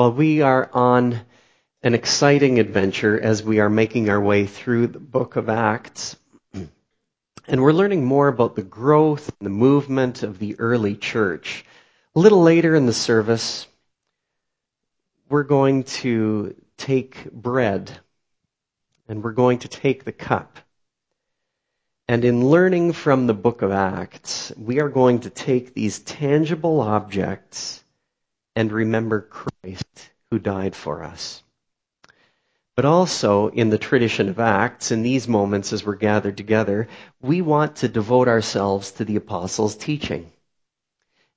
Well, we are on an exciting adventure as we are making our way through the book of Acts. And we're learning more about the growth and the movement of the early church. A little later in the service, we're going to take bread and we're going to take the cup. And in learning from the book of Acts, we are going to take these tangible objects and remember Christ who died for us. But also, in the tradition of Acts, in these moments as we're gathered together, we want to devote ourselves to the apostles' teaching.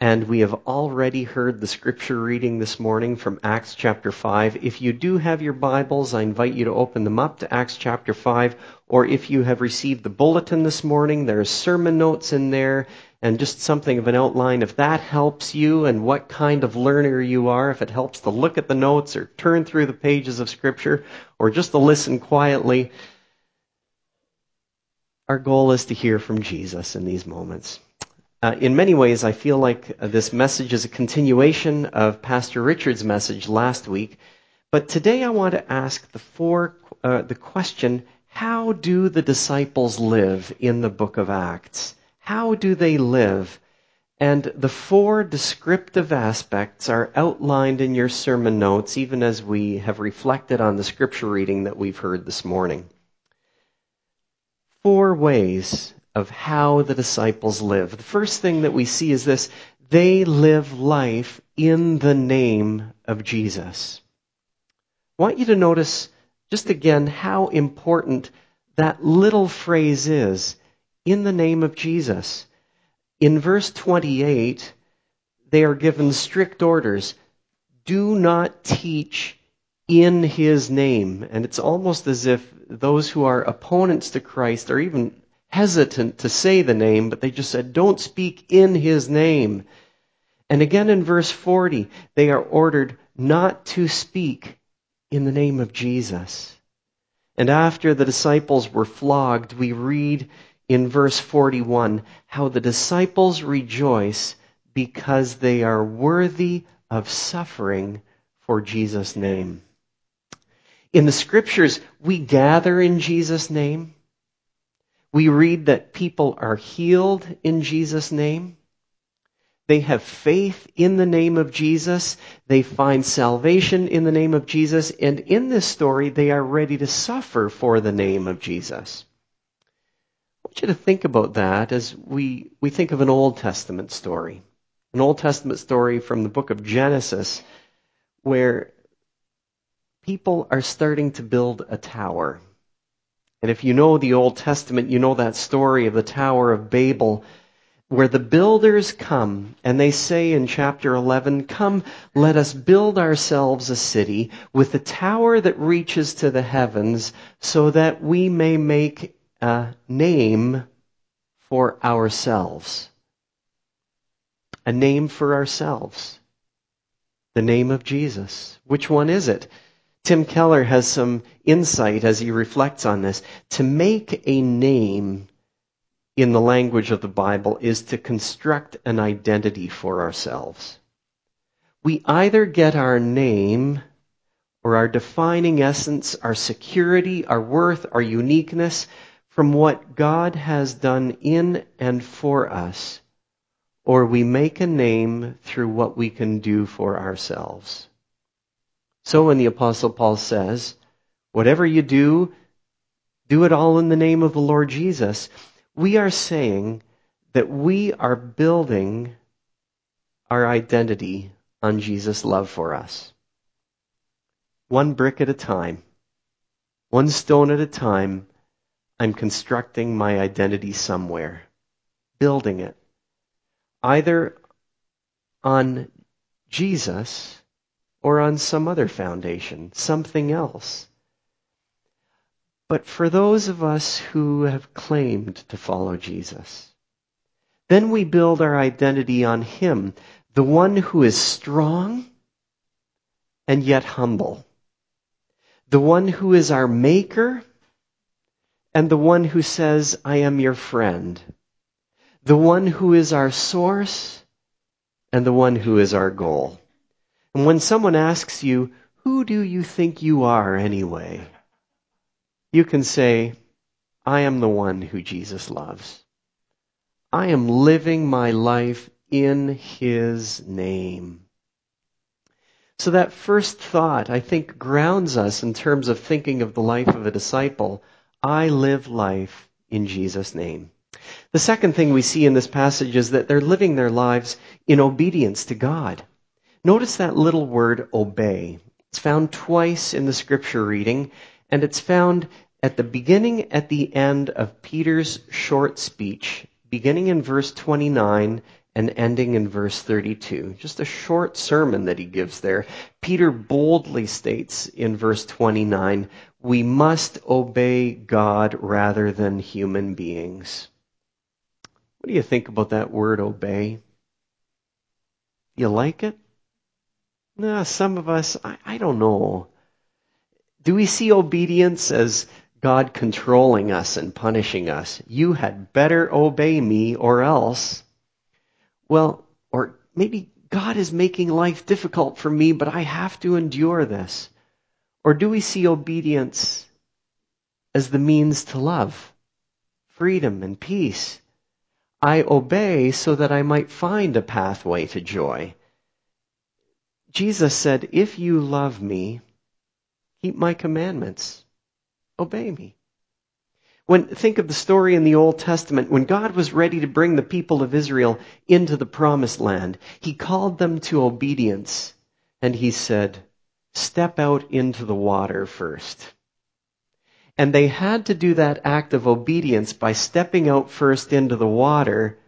And we have already heard the scripture reading this morning from Acts chapter 5. If you do have your Bibles, I invite you to open them up to Acts chapter 5. Or if you have received the bulletin this morning, there's sermon notes in there and just something of an outline. If that helps you and what kind of learner you are, if it helps to look at the notes or turn through the pages of scripture or just to listen quietly, our goal is to hear from Jesus in these moments. Uh, in many ways, I feel like this message is a continuation of Pastor Richard's message last week. But today I want to ask the four, uh, the question, how do the disciples live in the book of Acts? How do they live? And the four descriptive aspects are outlined in your sermon notes, even as we have reflected on the scripture reading that we've heard this morning. Four ways of how the disciples live. The first thing that we see is this they live life in the name of Jesus. I want you to notice just again how important that little phrase is in the name of Jesus. In verse 28, they are given strict orders. Do not teach in his name. And it's almost as if those who are opponents to Christ are even hesitant to say the name, but they just said, don't speak in his name. And again in verse 40, they are ordered not to speak in the name of Jesus. And after the disciples were flogged, we read in verse 41 how the disciples rejoice because they are worthy of suffering for Jesus' name. In the scriptures, we gather in Jesus' name. We read that people are healed in Jesus' name. They have faith in the name of Jesus. They find salvation in the name of Jesus. And in this story, they are ready to suffer for the name of Jesus. You to think about that as we, we think of an Old Testament story. An Old Testament story from the book of Genesis where people are starting to build a tower. And if you know the Old Testament, you know that story of the Tower of Babel, where the builders come and they say in chapter 11, Come, let us build ourselves a city with a tower that reaches to the heavens so that we may make a name for ourselves. A name for ourselves. The name of Jesus. Which one is it? Tim Keller has some insight as he reflects on this. To make a name in the language of the Bible is to construct an identity for ourselves. We either get our name or our defining essence, our security, our worth, our uniqueness from what God has done in and for us, or we make a name through what we can do for ourselves. So when the apostle Paul says, whatever you do, do it all in the name of the Lord Jesus, we are saying that we are building our identity on Jesus' love for us. One brick at a time, one stone at a time, I'm constructing my identity somewhere, building it. Either on Jesus or on some other foundation, something else. But for those of us who have claimed to follow Jesus, then we build our identity on Him, the one who is strong and yet humble, the one who is our maker and the one who says, I am your friend, the one who is our source and the one who is our goal. And when someone asks you, who do you think you are anyway? You can say, I am the one who Jesus loves. I am living my life in His name. So that first thought, I think, grounds us in terms of thinking of the life of a disciple. I live life in Jesus' name. The second thing we see in this passage is that they're living their lives in obedience to God. Notice that little word obey. It's found twice in the scripture reading, and it's found at the beginning, at the end of Peter's short speech, beginning in verse 29 and ending in verse 32. Just a short sermon that he gives there. Peter boldly states in verse 29, we must obey God rather than human beings. What do you think about that word obey? You like it? No, some of us, I, I don't know. Do we see obedience as God controlling us and punishing us? You had better obey me or else. Well, or maybe God is making life difficult for me, but I have to endure this. Or do we see obedience as the means to love, freedom, and peace? I obey so that I might find a pathway to joy. Jesus said, If you love me, keep my commandments, obey me. When, think of the story in the Old Testament, when God was ready to bring the people of Israel into the promised land, He called them to obedience, and He said, step out into the water first. And they had to do that act of obedience by stepping out first into the water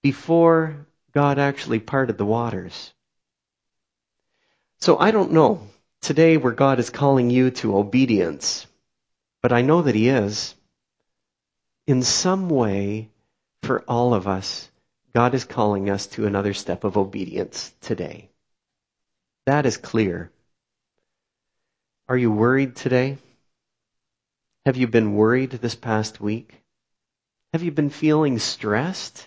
before God actually parted the waters. So I don't know today where God is calling you to obedience, but I know that He is. In some way, for all of us, God is calling us to another step of obedience today. That is clear. Are you worried today? Have you been worried this past week? Have you been feeling stressed?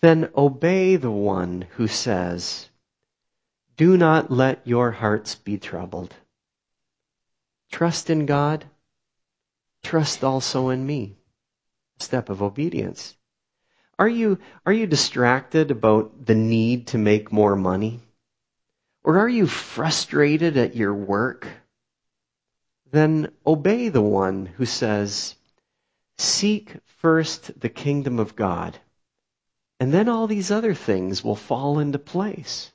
Then obey the one who says, do not let your hearts be troubled. Trust in God. Trust also in me. Step of obedience. Are you, are you distracted about the need to make more money? Or are you frustrated at your work? Then obey the one who says, Seek first the kingdom of God, and then all these other things will fall into place.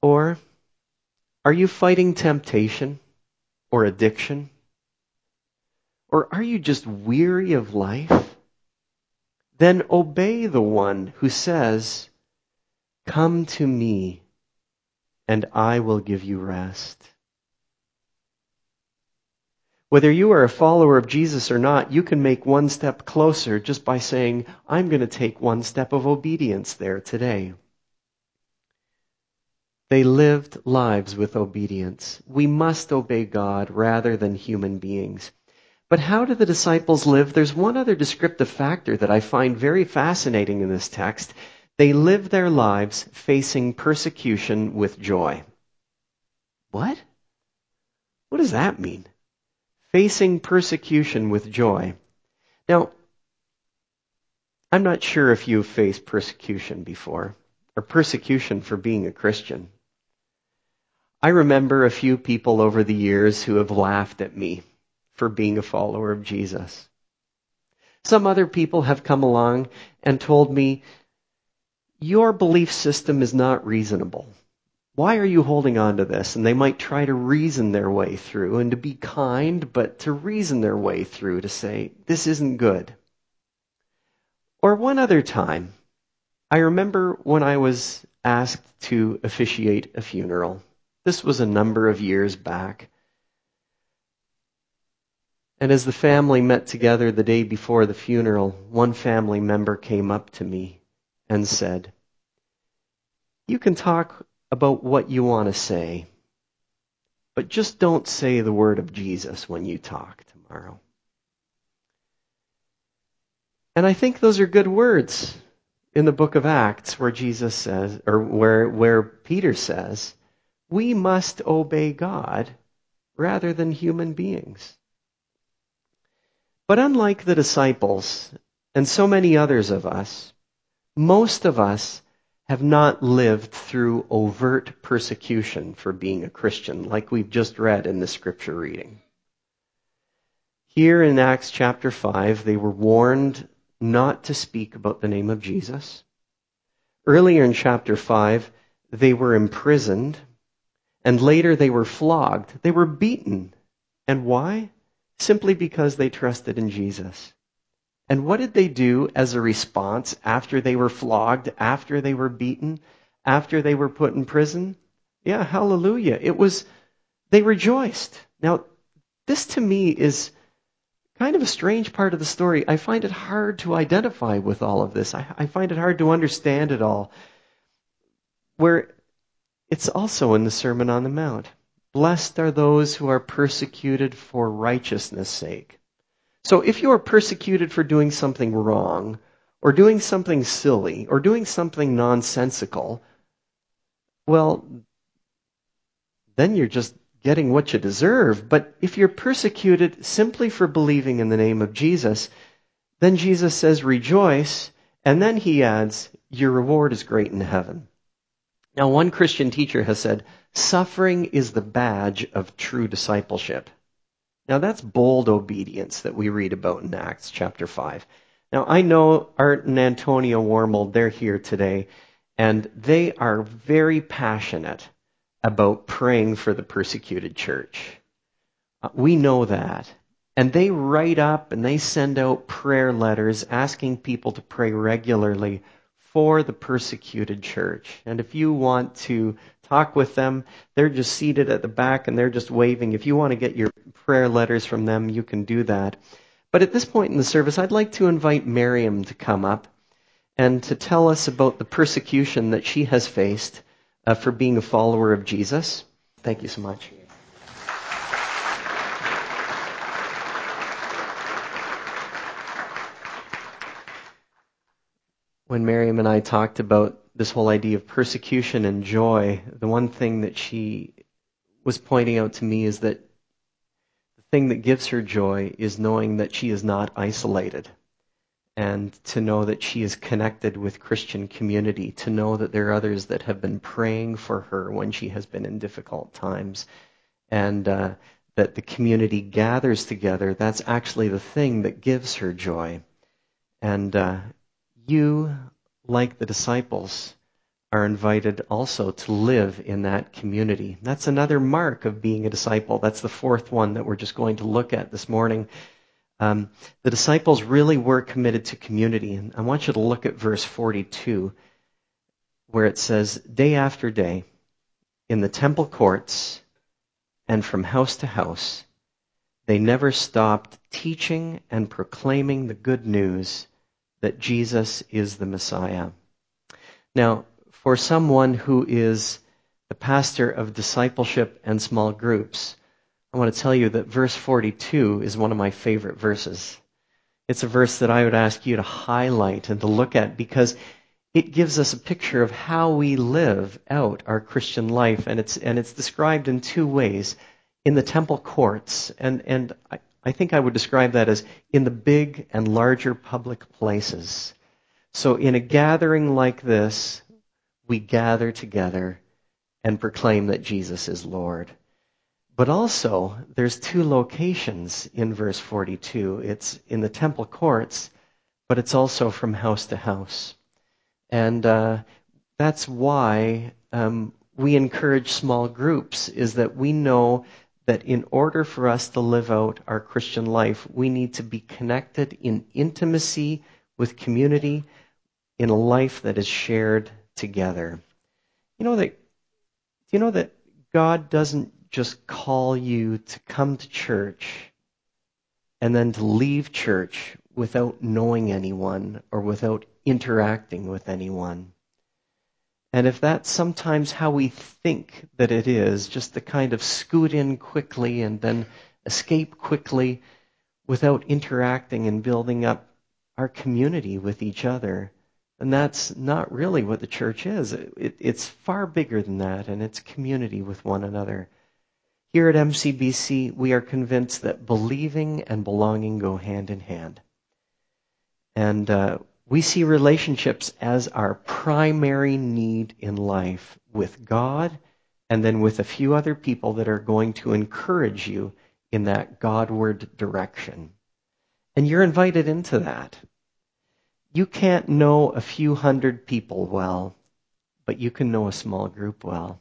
Or are you fighting temptation or addiction? Or are you just weary of life? Then obey the one who says, Come to me and I will give you rest. Whether you are a follower of Jesus or not, you can make one step closer just by saying, I'm going to take one step of obedience there today. They lived lives with obedience. We must obey God rather than human beings. But how do the disciples live? There's one other descriptive factor that I find very fascinating in this text. They live their lives facing persecution with joy. What? What does that mean? Facing persecution with joy. Now, I'm not sure if you've faced persecution before, or persecution for being a Christian. I remember a few people over the years who have laughed at me for being a follower of Jesus. Some other people have come along and told me, your belief system is not reasonable. Why are you holding on to this? And they might try to reason their way through and to be kind, but to reason their way through to say, this isn't good. Or one other time, I remember when I was asked to officiate a funeral. This was a number of years back. And as the family met together the day before the funeral, one family member came up to me and said, You can talk about what you want to say, but just don't say the word of Jesus when you talk tomorrow. And I think those are good words. in the book of Acts where Jesus says, or where, where Peter says, we must obey God rather than human beings. But unlike the disciples and so many others of us, most of us have not lived through overt persecution for being a Christian, like we've just read in the scripture reading. Here in Acts chapter 5, they were warned not to speak about the name of Jesus. Earlier in chapter 5, they were imprisoned, and later they were flogged. They were beaten. And why? Simply because they trusted in Jesus. And what did they do as a response after they were flogged, after they were beaten, after they were put in prison? Yeah, hallelujah. It was, they rejoiced. Now, this to me is kind of a strange part of the story. I find it hard to identify with all of this. I, I find it hard to understand it all. Where it's also in the Sermon on the Mount. Blessed are those who are persecuted for righteousness' sake. So if you are persecuted for doing something wrong, or doing something silly, or doing something nonsensical, well, then you're just getting what you deserve. But if you're persecuted simply for believing in the name of Jesus, then Jesus says, rejoice. And then he adds, your reward is great in heaven. Now, one Christian teacher has said, suffering is the badge of true discipleship. Now, that's bold obedience that we read about in Acts chapter 5. Now, I know Art and Antonia Warmold, they're here today, and they are very passionate about praying for the persecuted church. Uh, we know that. And they write up and they send out prayer letters asking people to pray regularly for the persecuted church. And if you want to talk with them, they're just seated at the back and they're just waving. If you want to get your prayer letters from them, you can do that. But at this point in the service, I'd like to invite Miriam to come up and to tell us about the persecution that she has faced uh, for being a follower of Jesus. Thank you so much. When Miriam and I talked about this whole idea of persecution and joy, the one thing that she was pointing out to me is that the thing that gives her joy is knowing that she is not isolated and to know that she is connected with Christian community, to know that there are others that have been praying for her when she has been in difficult times, and uh, that the community gathers together. That's actually the thing that gives her joy. And uh, you, like the disciples, are invited also to live in that community. That's another mark of being a disciple. That's the fourth one that we're just going to look at this morning. Um, the disciples really were committed to community. And I want you to look at verse 42, where it says, Day after day, in the temple courts and from house to house, they never stopped teaching and proclaiming the good news that Jesus is the Messiah. Now, for someone who is the pastor of discipleship and small groups, I want to tell you that verse 42 is one of my favorite verses. It's a verse that I would ask you to highlight and to look at because it gives us a picture of how we live out our Christian life, and it's and it's described in two ways: in the temple courts, and and I think I would describe that as in the big and larger public places. So, in a gathering like this, we gather together and proclaim that Jesus is Lord. But also, there's two locations in verse 42. It's in the temple courts, but it's also from house to house. And uh, that's why um, we encourage small groups, is that we know that in order for us to live out our Christian life, we need to be connected in intimacy with community in a life that is shared together. You know that you know that God doesn't just call you to come to church and then to leave church without knowing anyone or without interacting with anyone. And if that's sometimes how we think that it is, just to kind of scoot in quickly and then escape quickly without interacting and building up our community with each other, And that's not really what the church is. It, it's far bigger than that, and it's community with one another. Here at MCBC, we are convinced that believing and belonging go hand in hand. And uh, we see relationships as our primary need in life with God and then with a few other people that are going to encourage you in that Godward direction. And you're invited into that. You can't know a few hundred people well, but you can know a small group well.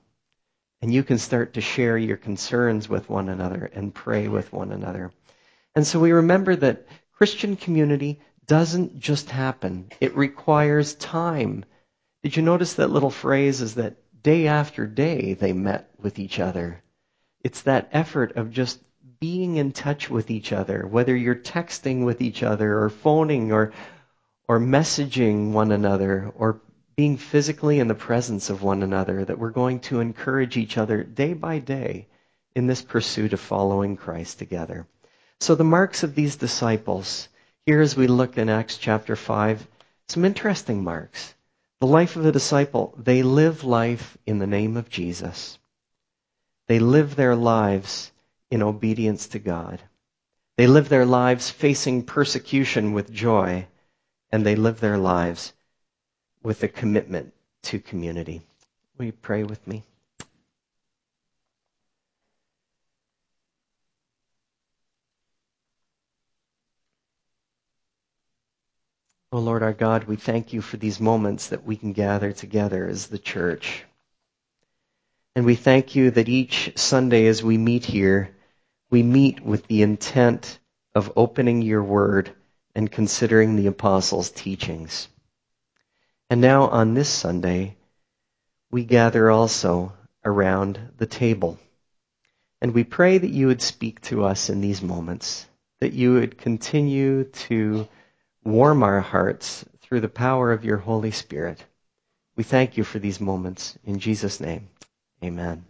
And you can start to share your concerns with one another and pray with one another. And so we remember that Christian community doesn't just happen. It requires time. Did you notice that little phrase is that day after day they met with each other? It's that effort of just being in touch with each other, whether you're texting with each other or phoning or or messaging one another or being physically in the presence of one another, that we're going to encourage each other day by day in this pursuit of following Christ together. So the marks of these disciples, here as we look in Acts chapter 5, some interesting marks. The life of the disciple, they live life in the name of Jesus. They live their lives in obedience to God. They live their lives facing persecution with joy and they live their lives with a commitment to community. Will you pray with me? Oh Lord our God, we thank you for these moments that we can gather together as the church. And we thank you that each Sunday as we meet here, we meet with the intent of opening your word and considering the apostles' teachings. And now on this Sunday, we gather also around the table. And we pray that you would speak to us in these moments, that you would continue to warm our hearts through the power of your Holy Spirit. We thank you for these moments. In Jesus' name, amen.